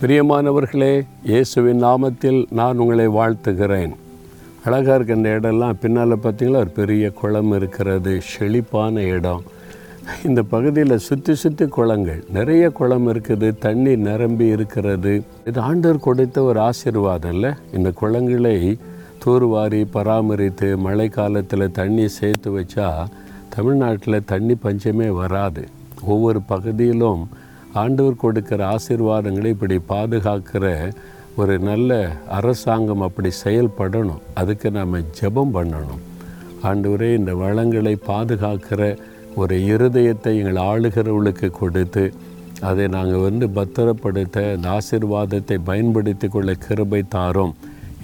பிரியமானவர்களே இயேசுவின் நாமத்தில் நான் உங்களை வாழ்த்துகிறேன். அழகாக இருக்க இந்த இடம்லாம் பின்னால் பார்த்திங்களா ஒரு பெரிய குளம் இருக்கிறது செழிப்பான இடம். இந்த பகுதியில் சுற்றி சுற்றி குளங்கள் நிறைய குளம் இருக்குது தண்ணி நிரம்பி இருக்கிறது. இது ஆண்டவர் கொடுத்த ஒரு ஆசீர்வாதம் இல்லை? இந்த குளங்களை தூர்வாரி பராமரித்து மழை காலத்தில் தண்ணி சேர்த்து வச்சா தமிழ்நாட்டில் தண்ணி பஞ்சமே வராது. ஒவ்வொரு பகுதியிலும் ஆண்டவர் கொடுக்கிற ஆசீர்வாதங்களை இப்படி பாதுகாக்கிற ஒரு நல்ல அரசாங்கம் அப்படி செயல்படணும். அதுக்கு நாம் ஜெபம் பண்ணணும். ஆண்டவரே இந்த வளங்களை பாதுகாக்கிற ஒரு இருதயத்தை எங்கள் ஆளுகிறவளுக்கு கொடுத்து அதை நாங்கள் வந்து பத்திரப்படுத்த இந்த ஆசீர்வாதத்தை பயன்படுத்தி கொள்ள கிருபை தாரோம்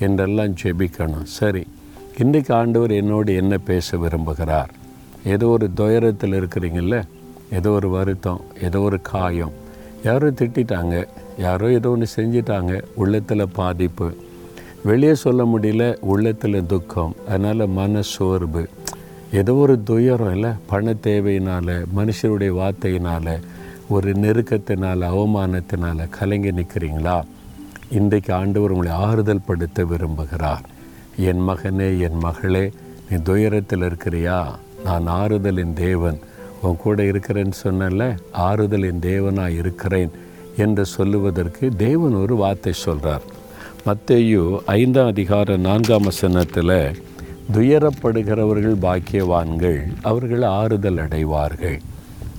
என்றெல்லாம் ஜெபிக்கணும். சரி இன்றைக்கு ஆண்டவர் என்னோடு என்ன பேச விரும்புகிறார்? ஏதோ ஒரு துயரத்தில் இருக்கிறீங்கள ஏதோ ஒரு வருத்தம் ஏதோ ஒரு காயம். யாரோ திட்டிட்டாங்க யாரோ ஏதோ ஒன்று செஞ்சிட்டாங்க உள்ளத்தில் பாதிப்பு. வெளியே சொல்ல முடியல உள்ளத்தில் துக்கம். அதனால் மன சோர்வு. ஏதோ ஒரு துயரம் இல்லை பண தேவையினால் மனுஷருடைய வார்த்தையினால் ஒரு நெருக்கத்தினால் அவமானத்தினால் கலங்கி நிற்கிறீங்களா இன்றைக்கு ஆண்டவர் உங்களை ஆறுதல் படுத்த விரும்புகிறார். என் மகனே என் மகளே நீ துயரத்தில் இருக்கிறியா? நான் ஆறுதலின் தேவன். உன் கூட இருக்கிறேன்னு சொன்னல ஆறுதலின் தேவனாக இருக்கிறேன் என்று சொல்லுவதற்கு தேவன் ஒரு வார்த்தை சொல்கிறார் மத்தேயு ஐந்தாம் அதிகார நான்காம் வசனத்தில் துயரப்படுகிறவர்கள் பாக்கியவான்கள் அவர்கள் ஆறுதல் அடைவார்கள்.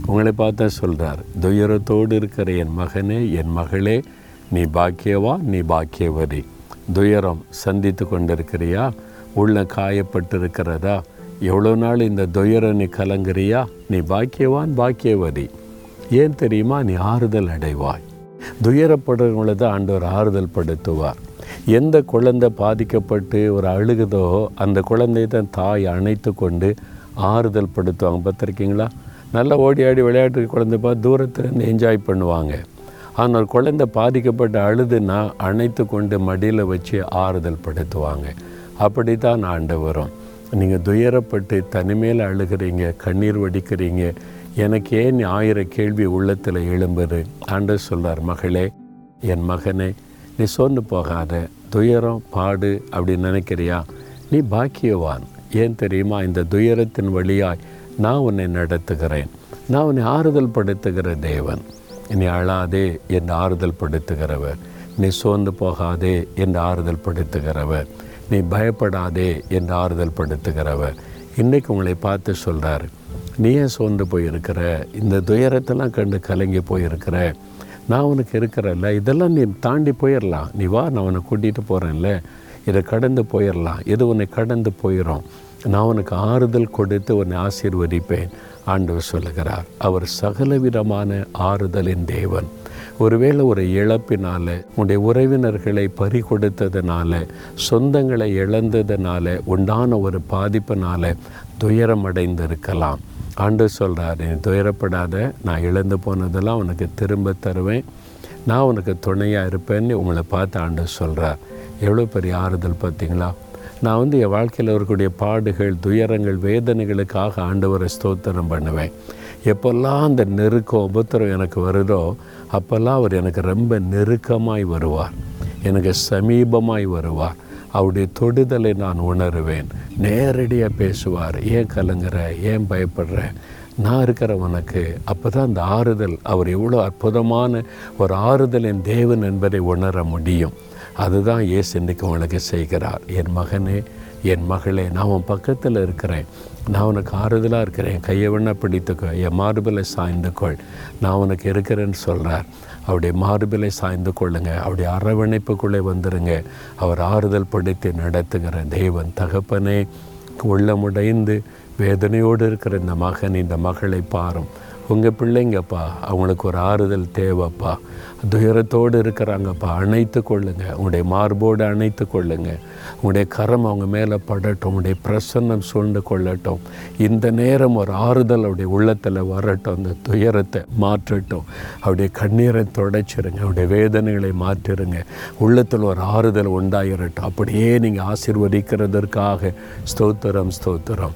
உங்களை பார்த்தா சொல்கிறார் துயரத்தோடு இருக்கிற என் மகனே என் மகளே நீ பாக்கியவா நீ பாக்கியவதி. துயரம் சந்தித்து கொண்டிருக்கிறியா? உள்ள காயப்பட்டிருக்கிறதா? எவ்வளோ நாள் இந்த துயர நீ கலங்குறியா? நீ பாக்கியவான் பாக்கியவதி. ஏன் தெரியுமா? நீ ஆறுதல் அடைவாய். துயரப்படுறவங்களை தான் ஆண்டவர் ஆறுதல் படுத்துவார். எந்த குழந்தை பாதிக்கப்பட்டு ஒரு அழுகுதோ அந்த குழந்தையை தான் தாய் அணைத்து கொண்டு ஆறுதல் படுத்துவாங்க. பார்த்துருக்கீங்களா? நல்லா ஓடி ஆடி விளையாட்டு குழந்தை பார்த்து தூரத்துலேருந்து என்ஜாய் பண்ணுவாங்க. ஆனால் குழந்தை பாதிக்கப்பட்டு அழுதுன்னா அணைத்து கொண்டு மடியில் வச்சு ஆறுதல் படுத்துவாங்க. அப்படி தான் ஆண்டு வரும் நீங்கள் துயரப்பட்டு தனிமேல் அழுகிறீங்க கண்ணீர் வடிக்கிறீங்க. எனக்கு ஏன் ஆயிரம் கேள்வி உள்ளத்தில் எழும்புது. ஆண்டு சொல்கிறார் மகளே என் மகனே நீ சோர்ந்து போகாத. துயரம் பாடு அப்படின்னு நினைக்கிறியா? நீ பாக்கியவான். ஏன் தெரியுமா? இந்த துயரத்தின் வழியாய் நான் உன்னை நடத்துகிறேன். நான் உன்னை ஆறுதல் படுத்துகிற தேவன். நீ அழாதே என்று ஆறுதல் படுத்துகிறவர் நீ சோர்ந்து போகாதே என்று ஆறுதல் படுத்துகிறவர் நீ பயப்படாதே என்று ஆறுதல் படுத்துகிறவர். இன்றைக்கு உங்களை பார்த்து சொல்கிறார் நீ ஏன் சோர்ந்து போயிருக்கிற? இந்த துயரத்தெல்லாம் கண்டு கலங்கி போயிருக்கிற? நான் உனக்கு இருக்கிறல்ல இதெல்லாம் நீ தாண்டி போயிடலாம் நீ வா நான் உன்னை கூட்டிகிட்டு போகிறேன்ல இதை கடந்து போயிடலாம் இது உன்னை கடந்து போயிடும் நான் உனக்கு ஆறுதல் கொடுத்து உன்னை ஆசீர்வதிப்பேன். ஆண்டவர் சொல்லுகிறார் அவர் சகலவிதமான ஆறுதலின் தேவன். ஒருவேளை ஒரு இழப்பினால் உன்னுடைய உறவினர்களை பறி கொடுத்ததுனால சொந்தங்களை இழந்ததுனால உண்டான ஒரு பாதிப்பினால் துயரம் அடைந்திருக்கலாம் ஆண்டு சொல்கிறார் நீ துயரப்படாத நான் இழந்து போனதெல்லாம் உனக்கு திரும்ப தருவேன். நான் உனக்கு துணையாக இருப்பேன்னு உங்களை பார்த்து ஆண்டு சொல்கிறார் எவ்வளோ பெரிய ஆறுதல் பார்த்தீங்களா? நான் வந்து என் வாழ்க்கையில் இருக்கக்கூடிய பாடுகள் துயரங்கள் வேதனைகளுக்காக ஆண்டவரை ஸ்தோத்திரம் பண்ணுவேன். எப்போல்லாம் அந்த நெருக்கம் உபத்திரம் எனக்கு வருதோ அப்போல்லாம் அவர் எனக்கு ரொம்ப நெருக்கமாய் வருவார். எனக்கு சமீபமாய் வருவார். அவருடைய தொடுதலை நான் உணருவேன். நேரடியாக பேசுவார். ஏன் கலங்குற? ஏன் பயப்படுற? நான் இருக்கிற உனக்கு அப்போ தான் அந்த ஆறுதல் அவர் எவ்வளோ அற்புதமான ஒரு ஆறுதலின் தேவன் என்பதை உணர முடியும். அதுதான் ஏசு இன்றைக்கு உங்களுக்கு செய்கிறார். என் மகனே என் மகளே நான் உன் பக்கத்தில் இருக்கிறேன். நான் உனக்கு ஆறுதலாக இருக்கிறேன். கையை வேணா பிடித்துக்கோ. என் மார்பிலை சாய்ந்து கொள். நான் உனக்கு இருக்கிறேன்னு சொல்கிறார் அவருடைய மார்பிலை சாய்ந்து கொள்ளுங்க. அவருடைய அரவணைப்புக்குள்ளே வந்துருங்க. அவர் ஆறுதல் படுத்தி நடத்துகிற தெய்வன் தகப்பனே உள்ளமுடைந்து வேதனையோடு இருக்கிற இந்த மகன் இந்த மகளை பாரும். உங்கள் பிள்ளைங்கப்பா அவங்களுக்கு ஒரு ஆறுதல் தேவைப்பா. துயரத்தோடு இருக்கிறாங்கப்பா அணைத்து கொள்ளுங்கள் உங்களுடைய மார்போடு அணைத்து கொள்ளுங்கள் உங்களுடைய கரம் அவங்க மேலே படட்டும் உங்களுடைய பிரசன்னம் சூழ்ந்து கொள்ளட்டும். இந்த நேரம் ஒரு ஆறுதல் அவருடைய உள்ளத்தில் வரட்டும் அந்த துயரத்தை மாற்றட்டும். அவருடைய கண்ணீரை தொடச்சிருங்க அவருடைய வேதனைகளை மாற்றிருங்க. உள்ளத்தில் ஒரு ஆறுதல் உண்டாயிரட்டும். அப்படியே நீங்கள் ஆசிர்வதிக்கிறதற்காக ஸ்தோத்திரம் ஸ்தோத்திரம்.